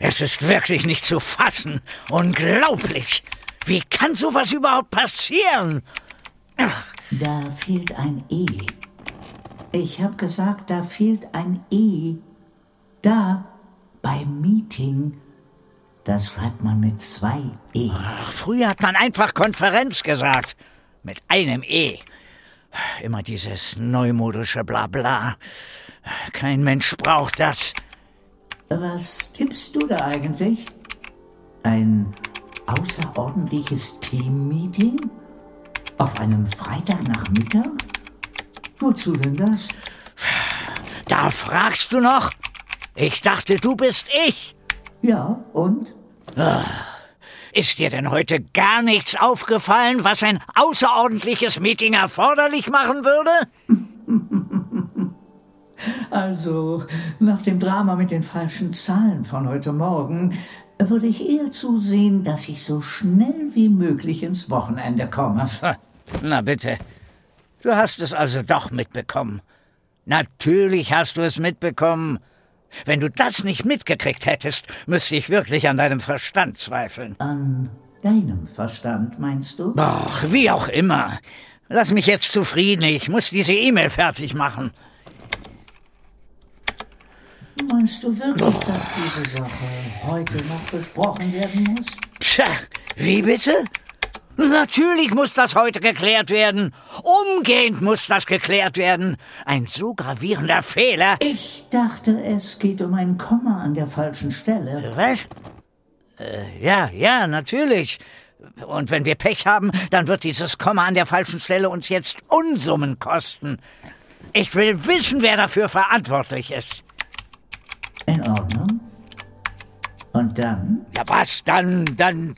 Es ist wirklich nicht zu fassen. Unglaublich. Wie kann sowas überhaupt passieren? Da fehlt ein E. Ich habe gesagt, da fehlt ein E. Da, beim Meeting. Das schreibt man mit zwei E. Ach, früher hat man einfach Konferenz gesagt. Mit einem E. Immer dieses neumodische Blabla. Kein Mensch braucht das. Was tippst du da eigentlich? Ein außerordentliches Teammeeting? Auf einem Freitagnachmittag? Wozu denn das? Da fragst du noch? Ich dachte, du bist ich. Ja, und? Ist dir denn heute gar nichts aufgefallen, was ein außerordentliches Meeting erforderlich machen würde? Also, nach dem Drama mit den falschen Zahlen von heute Morgen würde ich eher zusehen, dass ich so schnell wie möglich ins Wochenende komme. Na bitte. Du hast es also doch mitbekommen. Natürlich hast du es mitbekommen. Wenn du das nicht mitgekriegt hättest, müsste ich wirklich an deinem Verstand zweifeln. An deinem Verstand, meinst du? Ach, wie auch immer. Lass mich jetzt zufrieden. Ich muss diese E-Mail fertig machen. Meinst du wirklich, dass diese Sache heute noch besprochen werden muss? Tja, wie bitte? Natürlich muss das heute geklärt werden. Umgehend muss das geklärt werden. Ein so gravierender Fehler. Ich dachte, es geht um ein Komma an der falschen Stelle. Was? Äh, ja, ja, natürlich. Und wenn wir Pech haben, dann wird dieses Komma an der falschen Stelle uns jetzt Unsummen kosten. Ich will wissen, wer dafür verantwortlich ist. In Ordnung. Und dann? Ja, was dann? Dann.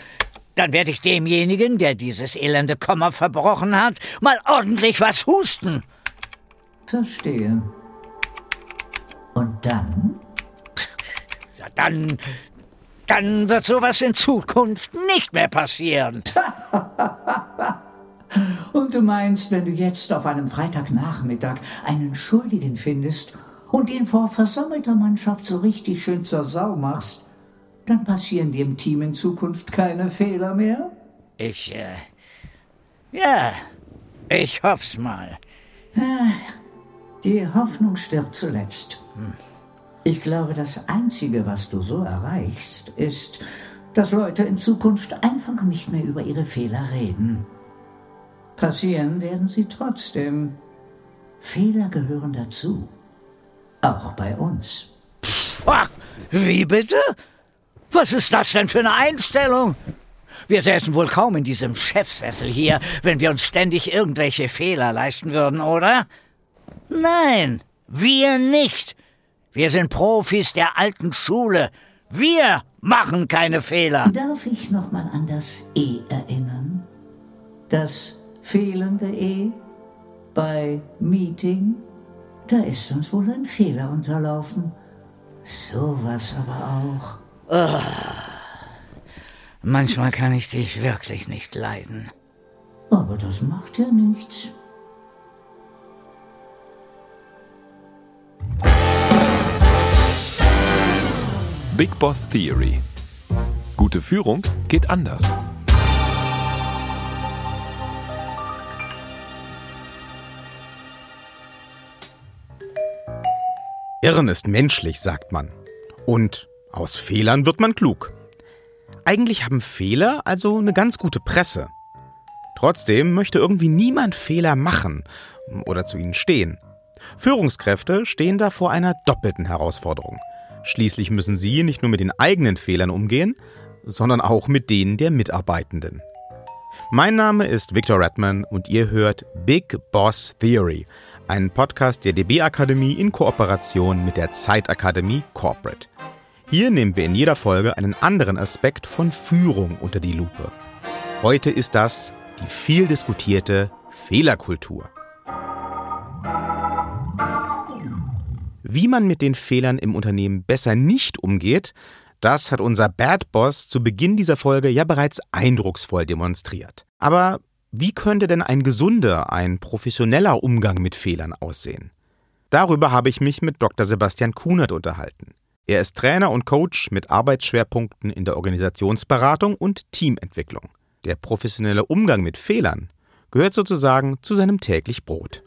Dann werde ich demjenigen, der dieses elende Komma verbrochen hat, mal ordentlich was husten. Verstehe. Und dann? Ja, dann. Dann wird sowas in Zukunft nicht mehr passieren. Und du meinst, wenn du jetzt auf einem Freitagnachmittag einen Schuldigen findest und ihn vor versammelter Mannschaft so richtig schön zur Sau machst, dann passieren dir im Team in Zukunft keine Fehler mehr? Ich, äh. Ja, ich hoff's mal. Die Hoffnung stirbt zuletzt. Ich glaube, das Einzige, was du so erreichst, ist, dass Leute in Zukunft einfach nicht mehr über ihre Fehler reden. Passieren werden sie trotzdem. Fehler gehören dazu. Auch bei uns. Ach, wie bitte? Was ist das denn für eine Einstellung? Wir säßen wohl kaum in diesem Chefsessel hier, wenn wir uns ständig irgendwelche Fehler leisten würden, oder? Nein, wir nicht. Wir sind Profis der alten Schule. Wir machen keine Fehler. Darf ich noch mal an das E erinnern? Das fehlende E bei Meeting? Da ist uns wohl ein Fehler unterlaufen. Sowas aber auch. Manchmal kann ich dich wirklich nicht leiden. Aber das macht ja nichts. Big Boss Theory. Gute Führung geht anders. Irren ist menschlich, sagt man. Und aus Fehlern wird man klug. Eigentlich haben Fehler also eine ganz gute Presse. Trotzdem möchte irgendwie niemand Fehler machen oder zu ihnen stehen. Führungskräfte stehen da vor einer doppelten Herausforderung. Schließlich müssen sie nicht nur mit den eigenen Fehlern umgehen, sondern auch mit denen der Mitarbeitenden. Mein Name ist Victor Redman und ihr hört Big Boss Theory, einen Podcast der DB Akademie in Kooperation mit der Zeitakademie Corporate. Hier nehmen wir in jeder Folge einen anderen Aspekt von Führung unter die Lupe. Heute ist das die viel diskutierte Fehlerkultur. Wie man mit den Fehlern im Unternehmen besser nicht umgeht, das hat unser Bad Boss zu Beginn dieser Folge ja bereits eindrucksvoll demonstriert. Aber wie könnte denn ein gesunder, ein professioneller Umgang mit Fehlern aussehen? Darüber habe ich mich mit Dr. Sebastian Kunert unterhalten. Er ist Trainer und Coach mit Arbeitsschwerpunkten in der Organisationsberatung und Teamentwicklung. Der professionelle Umgang mit Fehlern gehört sozusagen zu seinem täglich Brot.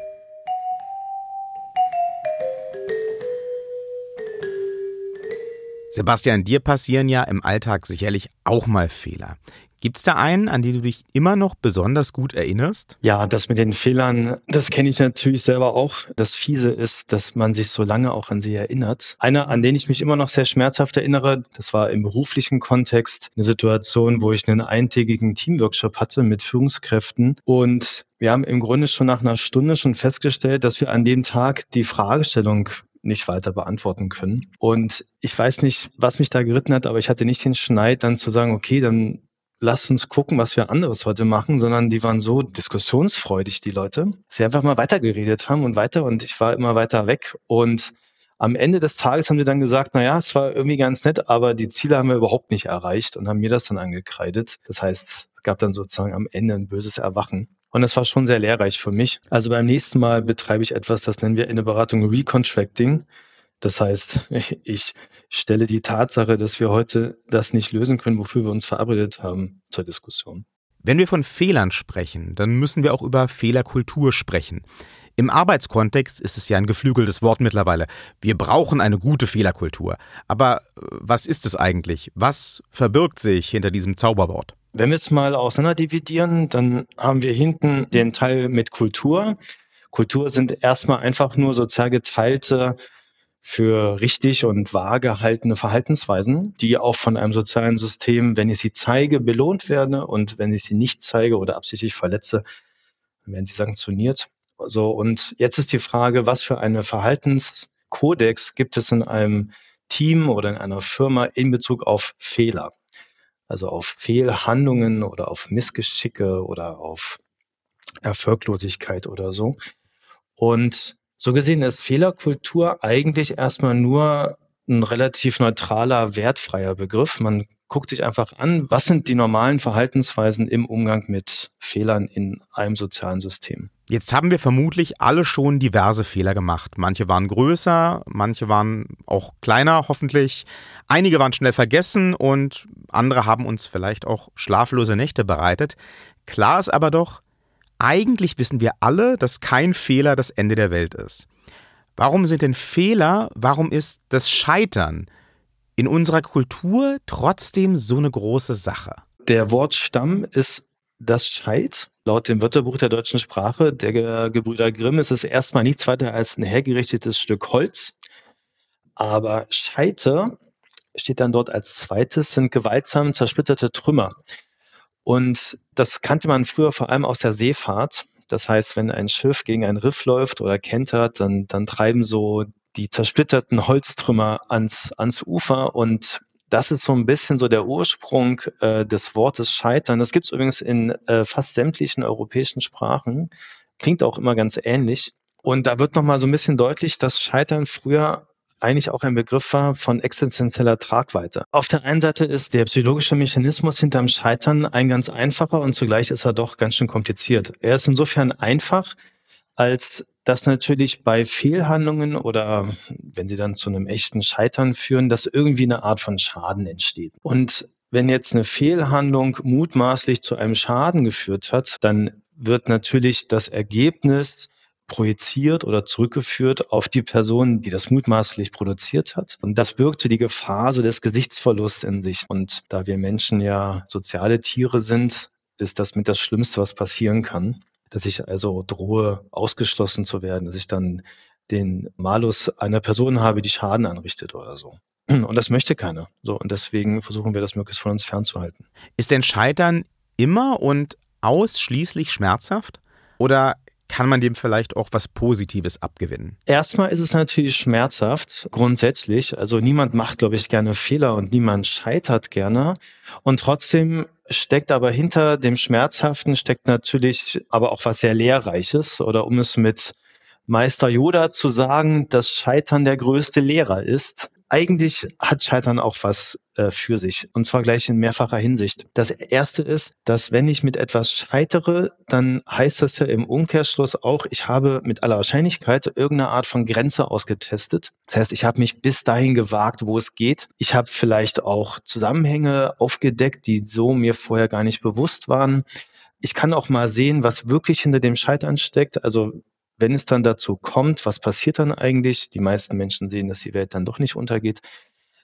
Sebastian, dir passieren ja im Alltag sicherlich auch mal Fehler. Gibt es da einen, an den du dich immer noch besonders gut erinnerst? Ja, das mit den Fehlern, das kenne ich natürlich selber auch. Das Fiese ist, dass man sich so lange auch an sie erinnert. Einer, an den ich mich immer noch sehr schmerzhaft erinnere, das war im beruflichen Kontext eine Situation, wo ich einen eintägigen Teamworkshop hatte mit Führungskräften und wir haben im Grunde schon nach einer Stunde schon festgestellt, dass wir an dem Tag die Fragestellung nicht weiter beantworten können. Und ich weiß nicht, was mich da geritten hat, aber ich hatte nicht den Schneid, dann zu sagen, okay, dann lass uns gucken, was wir anderes heute machen, sondern die waren so diskussionsfreudig, die Leute, sie einfach mal weitergeredet haben und weiter und ich war immer weiter weg und am Ende des Tages haben sie dann gesagt, naja, es war irgendwie ganz nett, aber die Ziele haben wir überhaupt nicht erreicht und haben mir das dann angekreidet. Das heißt, es gab dann sozusagen am Ende ein böses Erwachen. Und das war schon sehr lehrreich für mich. Also beim nächsten Mal betreibe ich etwas, das nennen wir in der Beratung Recontracting. Das heißt, ich stelle die Tatsache, dass wir heute das nicht lösen können, wofür wir uns verabredet haben, zur Diskussion. Wenn wir von Fehlern sprechen, dann müssen wir auch über Fehlerkultur sprechen. Im Arbeitskontext ist es ja ein geflügeltes Wort mittlerweile. Wir brauchen eine gute Fehlerkultur. Aber äh, was ist es eigentlich? Was verbirgt sich hinter diesem Zauberwort? Wenn wir es mal auseinanderdividieren, dann haben wir hinten den Teil mit Kultur. Kultur sind erstmal einfach nur sozial geteilte für richtig und wahr gehaltene Verhaltensweisen, die auch von einem sozialen System, wenn ich sie zeige, belohnt werde und wenn ich sie nicht zeige oder absichtlich verletze, werden sie sanktioniert. So, und jetzt ist die Frage, was für eine Verhaltenskodex gibt es in einem Team oder in einer Firma in Bezug auf Fehler? Also auf Fehlhandlungen oder auf Missgeschicke oder auf Erfolglosigkeit oder so. Und so gesehen ist Fehlerkultur eigentlich erstmal nur ein relativ neutraler, wertfreier Begriff. Man guckt sich einfach an, was sind die normalen Verhaltensweisen im Umgang mit Fehlern in einem sozialen System. Jetzt haben wir vermutlich alle schon diverse Fehler gemacht. Manche waren größer, manche waren auch kleiner, hoffentlich. Einige waren schnell vergessen und andere haben uns vielleicht auch schlaflose Nächte bereitet. Klar ist aber doch, eigentlich wissen wir alle, dass kein Fehler das Ende der Welt ist. Warum sind denn Fehler, warum ist das Scheitern in unserer Kultur trotzdem so eine große Sache? Der Wortstamm ist das Scheit. Laut dem Wörterbuch der deutschen Sprache der Gebrüder Grimm ist es erstmal nichts weiter als ein hergerichtetes Stück Holz. Aber Scheite steht dann dort als zweites, sind gewaltsam zersplitterte Trümmer. Und das kannte man früher vor allem aus der Seefahrt. Das heißt, wenn ein Schiff gegen ein Riff läuft oder kentert, dann, dann treiben so die zersplitterten Holztrümmer ans, ans Ufer und das ist so ein bisschen so der Ursprung äh, des Wortes Scheitern. Das gibt es übrigens in äh, fast sämtlichen europäischen Sprachen. Klingt auch immer ganz ähnlich. Und da wird nochmal so ein bisschen deutlich, dass Scheitern früher eigentlich auch ein Begriff war von existenzieller Tragweite. Auf der einen Seite ist der psychologische Mechanismus hinterm Scheitern ein ganz einfacher und zugleich ist er doch ganz schön kompliziert. Er ist insofern einfach, als dass natürlich bei Fehlhandlungen oder wenn sie dann zu einem echten Scheitern führen, dass irgendwie eine Art von Schaden entsteht. Und wenn jetzt eine Fehlhandlung mutmaßlich zu einem Schaden geführt hat, dann wird natürlich das Ergebnis projiziert oder zurückgeführt auf die Person, die das mutmaßlich produziert hat. Und das birgt so die Gefahr so des Gesichtsverlusts in sich. Und da wir Menschen ja soziale Tiere sind, ist das mit das Schlimmste, was passieren kann. Dass ich also drohe, ausgeschlossen zu werden, dass ich dann den Malus einer Person habe, die Schaden anrichtet oder so. Und das möchte keiner. So, und deswegen versuchen wir das möglichst von uns fernzuhalten. Ist denn Scheitern immer und ausschließlich schmerzhaft? Oder kann man dem vielleicht auch was Positives abgewinnen? Erstmal ist es natürlich schmerzhaft, grundsätzlich. Also niemand macht, glaube ich, gerne Fehler und niemand scheitert gerne. Und trotzdem steckt aber hinter dem Schmerzhaften steckt natürlich aber auch was sehr Lehrreiches. Oder um es mit Meister Yoda zu sagen, dass Scheitern der größte Lehrer ist. Eigentlich hat Scheitern auch was äh, für sich. Und zwar gleich in mehrfacher Hinsicht. Das erste ist, dass wenn ich mit etwas scheitere, dann heißt das ja im Umkehrschluss auch, ich habe mit aller Wahrscheinlichkeit irgendeine Art von Grenze ausgetestet. Das heißt, ich habe mich bis dahin gewagt, wo es geht. Ich habe vielleicht auch Zusammenhänge aufgedeckt, die so mir vorher gar nicht bewusst waren. Ich kann auch mal sehen, was wirklich hinter dem Scheitern steckt. Also wenn es dann dazu kommt, was passiert dann eigentlich? Die meisten Menschen sehen, dass die Welt dann doch nicht untergeht.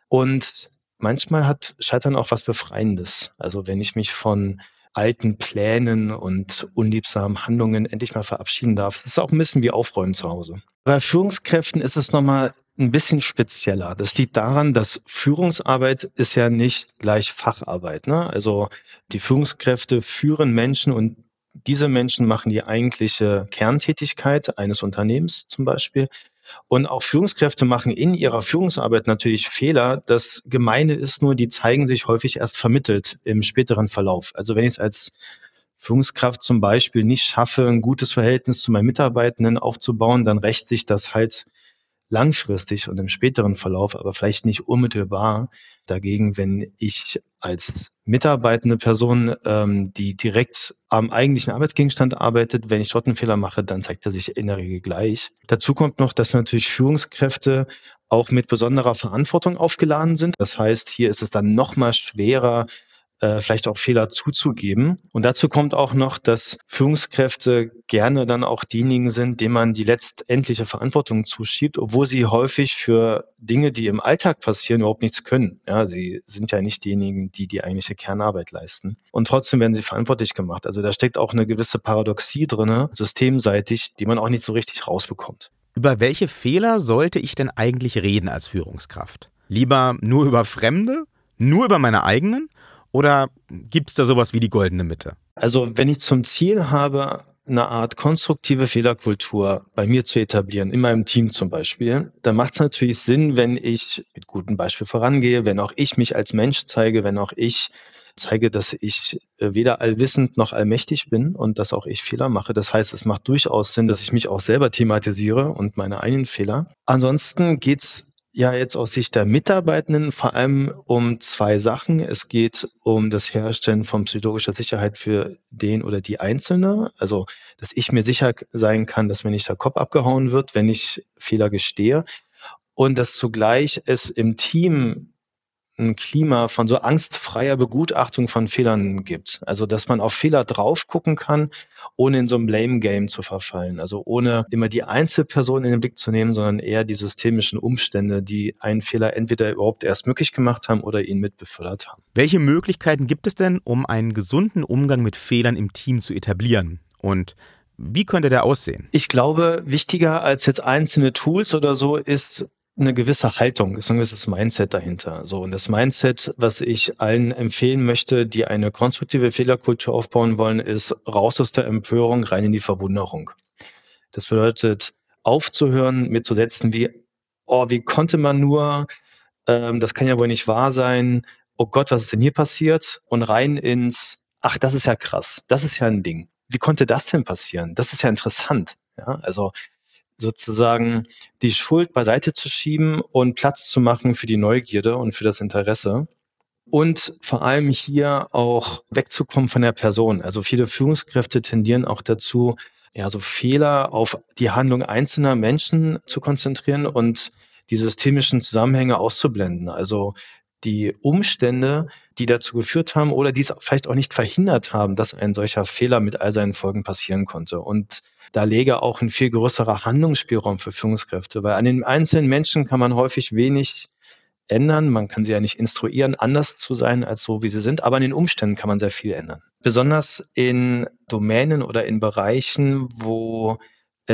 Und manchmal hat Scheitern auch was Befreiendes. Also wenn ich mich von alten Plänen und unliebsamen Handlungen endlich mal verabschieden darf. Das ist auch ein bisschen wie Aufräumen zu Hause. Bei Führungskräften ist es nochmal ein bisschen spezieller. Das liegt daran, dass Führungsarbeit ist ja nicht gleich Facharbeit. Ne? Also die Führungskräfte führen Menschen und diese Menschen machen die eigentliche Kerntätigkeit eines Unternehmens zum Beispiel. Und auch Führungskräfte machen in ihrer Führungsarbeit natürlich Fehler. Das Gemeine ist nur, die zeigen sich häufig erst vermittelt im späteren Verlauf. Also wenn ich es als Führungskraft zum Beispiel nicht schaffe, ein gutes Verhältnis zu meinen Mitarbeitenden aufzubauen, dann rächt sich das halt langfristig und im späteren Verlauf, aber vielleicht nicht unmittelbar. Dagegen, wenn ich als mitarbeitende Person, ähm, die direkt am eigentlichen Arbeitsgegenstand arbeitet, wenn ich dort einen Fehler mache, dann zeigt er sich in der Regel gleich. Dazu kommt noch, dass natürlich Führungskräfte auch mit besonderer Verantwortung aufgeladen sind. Das heißt, hier ist es dann noch mal schwerer, äh, vielleicht auch Fehler zuzugeben. Und dazu kommt auch noch, dass Führungskräfte gerne dann auch diejenigen sind, denen man die letztendliche Verantwortung zuschiebt, obwohl sie häufig für Dinge, die im Alltag passieren, überhaupt nichts können. Ja, sie sind ja nicht diejenigen, die die eigentliche Kernarbeit leisten. Und trotzdem werden sie verantwortlich gemacht. Also da steckt auch eine gewisse Paradoxie drinne, systemseitig, die man auch nicht so richtig rausbekommt. Über welche Fehler sollte ich denn eigentlich reden als Führungskraft? Lieber nur über Fremde? Nur über meine eigenen? Oder gibt es da sowas wie die goldene Mitte? Also wenn ich zum Ziel habe, eine Art konstruktive Fehlerkultur bei mir zu etablieren, in meinem Team zum Beispiel, dann macht es natürlich Sinn, wenn ich mit gutem Beispiel vorangehe, wenn auch ich mich als Mensch zeige, wenn auch ich zeige, dass ich äh, weder allwissend noch allmächtig bin und dass auch ich Fehler mache. Das heißt, es macht durchaus Sinn, dass ich mich auch selber thematisiere und meine eigenen Fehler. Ansonsten geht es ja jetzt aus Sicht der Mitarbeitenden vor allem um zwei Sachen. Es geht um das Herstellen von psychologischer Sicherheit für den oder die Einzelne. Also, dass ich mir sicher sein kann, dass mir nicht der Kopf abgehauen wird, wenn ich Fehler gestehe. Und dass zugleich es im Team ein Klima von so angstfreier Begutachtung von Fehlern gibt. Also, dass man auf Fehler drauf gucken kann, ohne in so ein Blame-Game zu verfallen. Also ohne immer die Einzelperson in den Blick zu nehmen, sondern eher die systemischen Umstände, die einen Fehler entweder überhaupt erst möglich gemacht haben oder ihn mit befördert haben. Welche Möglichkeiten gibt es denn, um einen gesunden Umgang mit Fehlern im Team zu etablieren? Und wie könnte der aussehen? Ich glaube, wichtiger als jetzt einzelne Tools oder so ist eine gewisse Haltung, ist ein gewisses Mindset dahinter. So, und das Mindset, was ich allen empfehlen möchte, die eine konstruktive Fehlerkultur aufbauen wollen, ist raus aus der Empörung, rein in die Verwunderung. Das bedeutet, aufzuhören mit so Sätzen wie, oh, wie konnte man nur, ähm, das kann ja wohl nicht wahr sein, oh Gott, was ist denn hier passiert? Und rein ins, ach, das ist ja krass, das ist ja ein Ding. Wie konnte das denn passieren? Das ist ja interessant. Ja, also sozusagen die Schuld beiseite zu schieben und Platz zu machen für die Neugierde und für das Interesse. Und vor allem hier auch wegzukommen von der Person. Also viele Führungskräfte tendieren auch dazu, ja, so Fehler auf die Handlung einzelner Menschen zu konzentrieren und die systemischen Zusammenhänge auszublenden. Also die Umstände, die dazu geführt haben oder die es vielleicht auch nicht verhindert haben, dass ein solcher Fehler mit all seinen Folgen passieren konnte. Und da läge auch ein viel größerer Handlungsspielraum für Führungskräfte, weil an den einzelnen Menschen kann man häufig wenig ändern. Man kann sie ja nicht instruieren, anders zu sein als so, wie sie sind, aber an den Umständen kann man sehr viel ändern. Besonders in Domänen oder in Bereichen, wo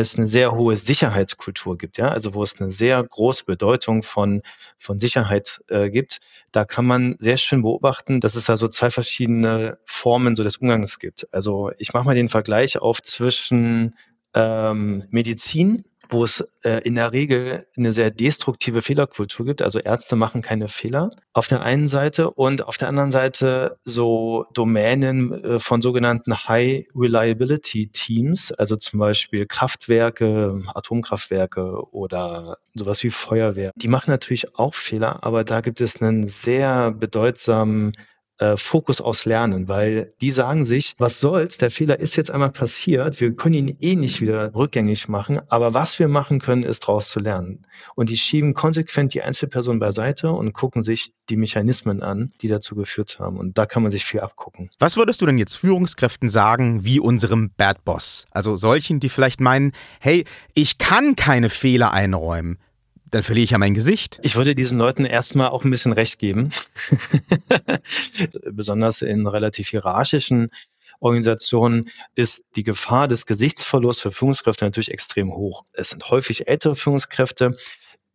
es eine sehr hohe Sicherheitskultur gibt, ja, also wo es eine sehr große Bedeutung von, von Sicherheit äh, gibt, da kann man sehr schön beobachten, dass es da so zwei verschiedene Formen so des Umgangs gibt. Also ich mache mal den Vergleich auf zwischen ähm, Medizin wo es äh, in der Regel eine sehr destruktive Fehlerkultur gibt. Also Ärzte machen keine Fehler auf der einen Seite und auf der anderen Seite so Domänen äh, von sogenannten High Reliability Teams, also zum Beispiel Kraftwerke, Atomkraftwerke oder sowas wie Feuerwehr. Die machen natürlich auch Fehler, aber da gibt es einen sehr bedeutsamen äh, Fokus aufs Lernen, weil die sagen sich, was soll's, der Fehler ist jetzt einmal passiert, wir können ihn eh nicht wieder rückgängig machen, aber was wir machen können, ist daraus zu lernen. Und die schieben konsequent die Einzelperson beiseite und gucken sich die Mechanismen an, die dazu geführt haben. Und da kann man sich viel abgucken. Was würdest du denn jetzt Führungskräften sagen, wie unserem Bad Boss? Also solchen, die vielleicht meinen, hey, ich kann keine Fehler einräumen dann verliere ich ja mein Gesicht. Ich würde diesen Leuten erstmal auch ein bisschen Recht geben. Besonders in relativ hierarchischen Organisationen ist die Gefahr des Gesichtsverlusts für Führungskräfte natürlich extrem hoch. Es sind häufig ältere Führungskräfte,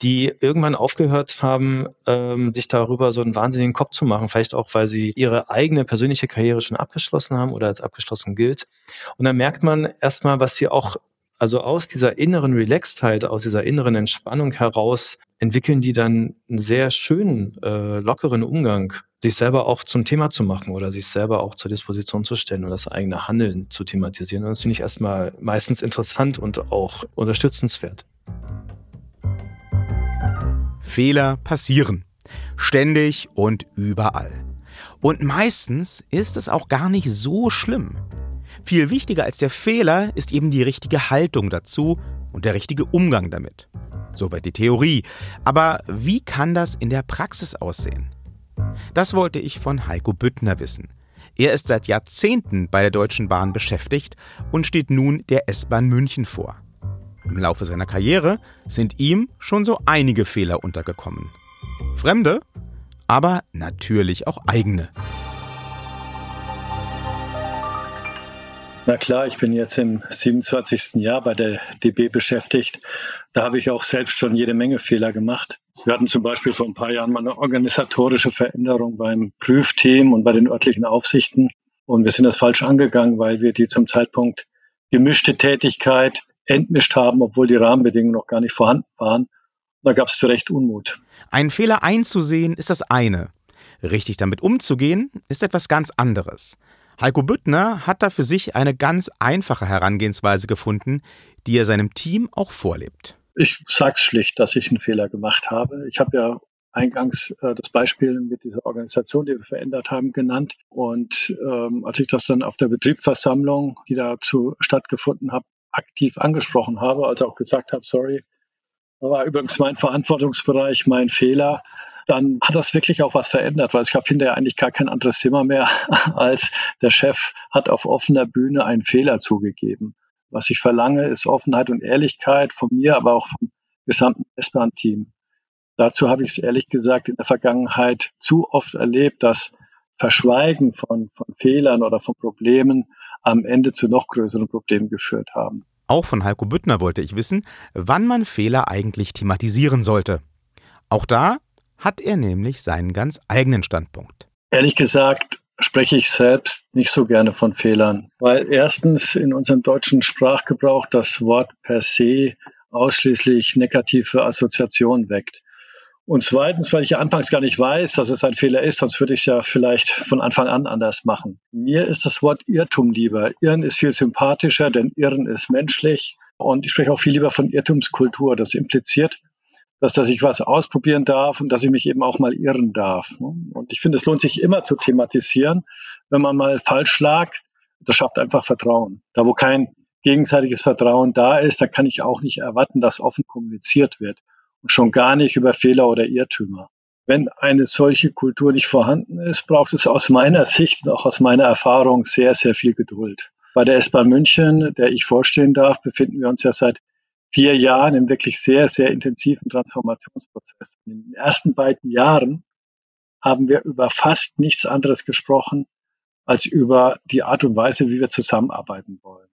die irgendwann aufgehört haben, ähm, sich darüber so einen wahnsinnigen Kopf zu machen, vielleicht auch, weil sie ihre eigene persönliche Karriere schon abgeschlossen haben oder als abgeschlossen gilt. Und dann merkt man erstmal, was sie auch also aus dieser inneren Relaxedheit, aus dieser inneren Entspannung heraus entwickeln die dann einen sehr schönen, äh, lockeren Umgang, sich selber auch zum Thema zu machen oder sich selber auch zur Disposition zu stellen und das eigene Handeln zu thematisieren. Und das finde ich erstmal meistens interessant und auch unterstützenswert. Fehler passieren. Ständig und überall. Und meistens ist es auch gar nicht so schlimm. Viel wichtiger als der Fehler ist eben die richtige Haltung dazu und der richtige Umgang damit. Soweit die Theorie. Aber wie kann das in der Praxis aussehen? Das wollte ich von Heiko Büttner wissen. Er ist seit Jahrzehnten bei der Deutschen Bahn beschäftigt und steht nun der S-Bahn München vor. Im Laufe seiner Karriere sind ihm schon so einige Fehler untergekommen. Fremde, aber natürlich auch eigene. Na klar, ich bin jetzt im 27. Jahr bei der DB beschäftigt. Da habe ich auch selbst schon jede Menge Fehler gemacht. Wir hatten zum Beispiel vor ein paar Jahren mal eine organisatorische Veränderung beim Prüfteam und bei den örtlichen Aufsichten. Und wir sind das falsch angegangen, weil wir die zum Zeitpunkt gemischte Tätigkeit entmischt haben, obwohl die Rahmenbedingungen noch gar nicht vorhanden waren. Da gab es zu Recht Unmut. Einen Fehler einzusehen ist das eine. Richtig damit umzugehen ist etwas ganz anderes. Heiko Büttner hat da für sich eine ganz einfache Herangehensweise gefunden, die er seinem Team auch vorlebt. Ich sag's schlicht, dass ich einen Fehler gemacht habe. Ich habe ja eingangs äh, das Beispiel mit dieser Organisation, die wir verändert haben, genannt. Und ähm, als ich das dann auf der Betriebsversammlung, die dazu stattgefunden hat, aktiv angesprochen habe, also auch gesagt habe, sorry, war übrigens mein Verantwortungsbereich, mein Fehler, dann hat das wirklich auch was verändert, weil es gab hinterher eigentlich gar kein anderes Thema mehr, als der Chef hat auf offener Bühne einen Fehler zugegeben. Was ich verlange, ist Offenheit und Ehrlichkeit von mir, aber auch vom gesamten S-Bahn-Team. Dazu habe ich es ehrlich gesagt in der Vergangenheit zu oft erlebt, dass Verschweigen von, von Fehlern oder von Problemen am Ende zu noch größeren Problemen geführt haben. Auch von Heiko Büttner wollte ich wissen, wann man Fehler eigentlich thematisieren sollte. Auch da hat er nämlich seinen ganz eigenen Standpunkt. Ehrlich gesagt spreche ich selbst nicht so gerne von Fehlern, weil erstens in unserem deutschen Sprachgebrauch das Wort per se ausschließlich negative Assoziationen weckt. Und zweitens, weil ich anfangs gar nicht weiß, dass es ein Fehler ist, sonst würde ich es ja vielleicht von Anfang an anders machen. Mir ist das Wort Irrtum lieber. Irren ist viel sympathischer, denn Irren ist menschlich. Und ich spreche auch viel lieber von Irrtumskultur. Das impliziert, dass, dass ich was ausprobieren darf und dass ich mich eben auch mal irren darf. Ne? Und ich finde, es lohnt sich immer zu thematisieren, wenn man mal falsch lag. Das schafft einfach Vertrauen. Da, wo kein gegenseitiges Vertrauen da ist, da kann ich auch nicht erwarten, dass offen kommuniziert wird. Und schon gar nicht über Fehler oder Irrtümer. Wenn eine solche Kultur nicht vorhanden ist, braucht es aus meiner Sicht und auch aus meiner Erfahrung sehr, sehr viel Geduld. Bei der S-Bahn München, der ich vorstehen darf, befinden wir uns ja seit vier Jahren im wirklich sehr, sehr intensiven Transformationsprozess. In den ersten beiden Jahren haben wir über fast nichts anderes gesprochen als über die Art und Weise, wie wir zusammenarbeiten wollen.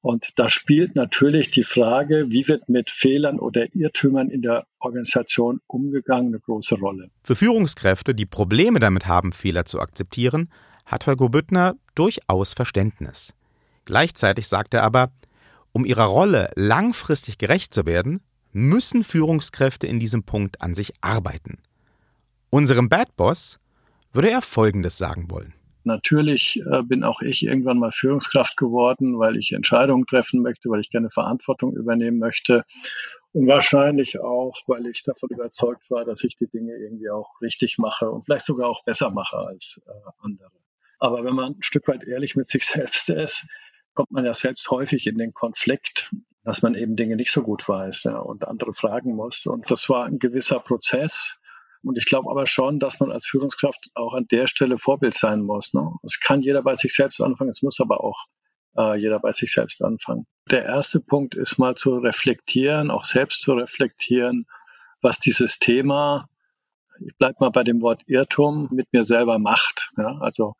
Und da spielt natürlich die Frage, wie wird mit Fehlern oder Irrtümern in der Organisation umgegangen, eine große Rolle. Für Führungskräfte, die Probleme damit haben, Fehler zu akzeptieren, hat Holger Büttner durchaus Verständnis. Gleichzeitig sagt er aber, Um ihrer Rolle langfristig gerecht zu werden, müssen Führungskräfte in diesem Punkt an sich arbeiten. Unserem Bad Boss würde er Folgendes sagen wollen. Natürlich äh, bin auch ich irgendwann mal Führungskraft geworden, weil ich Entscheidungen treffen möchte, weil ich gerne Verantwortung übernehmen möchte und wahrscheinlich auch, weil ich davon überzeugt war, dass ich die Dinge irgendwie auch richtig mache und vielleicht sogar auch besser mache als äh, andere. Aber wenn man ein Stück weit ehrlich mit sich selbst ist, kommt man ja selbst häufig in den Konflikt, dass man eben Dinge nicht so gut weiß ja, und andere fragen muss. Und das war ein gewisser Prozess. Und ich glaube aber schon, dass man als Führungskraft auch an der Stelle Vorbild sein muss. Ne? Es kann jeder bei sich selbst anfangen, es muss aber auch äh, jeder bei sich selbst anfangen. Der erste Punkt ist mal zu reflektieren, auch selbst zu reflektieren, was dieses Thema, ich bleibe mal bei dem Wort Irrtum, mit mir selber macht. Ja? Also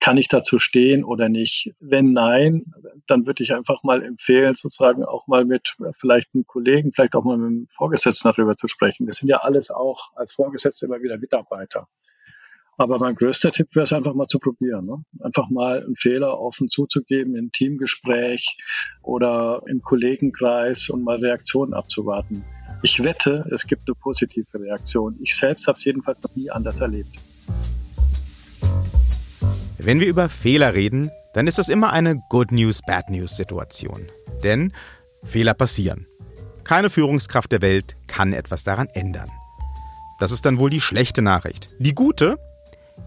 kann ich dazu stehen oder nicht? Wenn nein, dann würde ich einfach mal empfehlen, sozusagen auch mal mit vielleicht einem Kollegen, vielleicht auch mal mit einem Vorgesetzten darüber zu sprechen. Wir sind ja alles auch als Vorgesetzte immer wieder Mitarbeiter. Aber mein größter Tipp wäre es einfach mal zu probieren. Ne? Einfach mal einen Fehler offen zuzugeben im Teamgespräch oder im Kollegenkreis und mal Reaktionen abzuwarten. Ich wette, es gibt eine positive Reaktion. Ich selbst habe es jedenfalls noch nie anders erlebt. Wenn wir über Fehler reden, dann ist das immer eine Good News, Bad News Situation. Denn Fehler passieren. Keine Führungskraft der Welt kann etwas daran ändern. Das ist dann wohl die schlechte Nachricht. Die gute,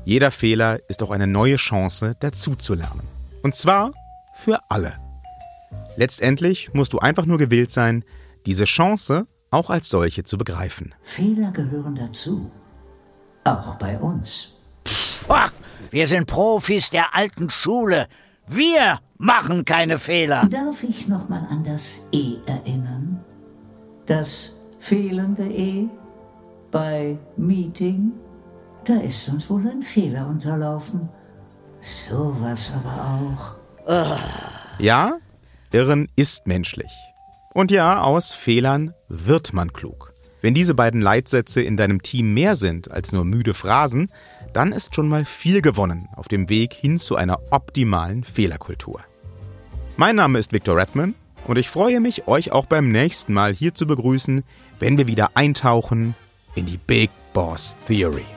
jeder Fehler ist auch eine neue Chance, dazuzulernen. Und zwar für alle. Letztendlich musst du einfach nur gewillt sein, diese Chance auch als solche zu begreifen. Fehler gehören dazu. Auch bei uns. Pah, wir sind Profis der alten Schule. Wir machen keine Fehler. Darf ich nochmal an das E erinnern? Das fehlende E bei Meeting? Da ist uns wohl ein Fehler unterlaufen. Sowas aber auch. Ja, Irren ist menschlich. Und ja, aus Fehlern wird man klug. Wenn diese beiden Leitsätze in deinem Team mehr sind als nur müde Phrasen, dann ist schon mal viel gewonnen auf dem Weg hin zu einer optimalen Fehlerkultur. Mein Name ist Victor Redman und ich freue mich, euch auch beim nächsten Mal hier zu begrüßen, wenn wir wieder eintauchen in die Big Boss Theory.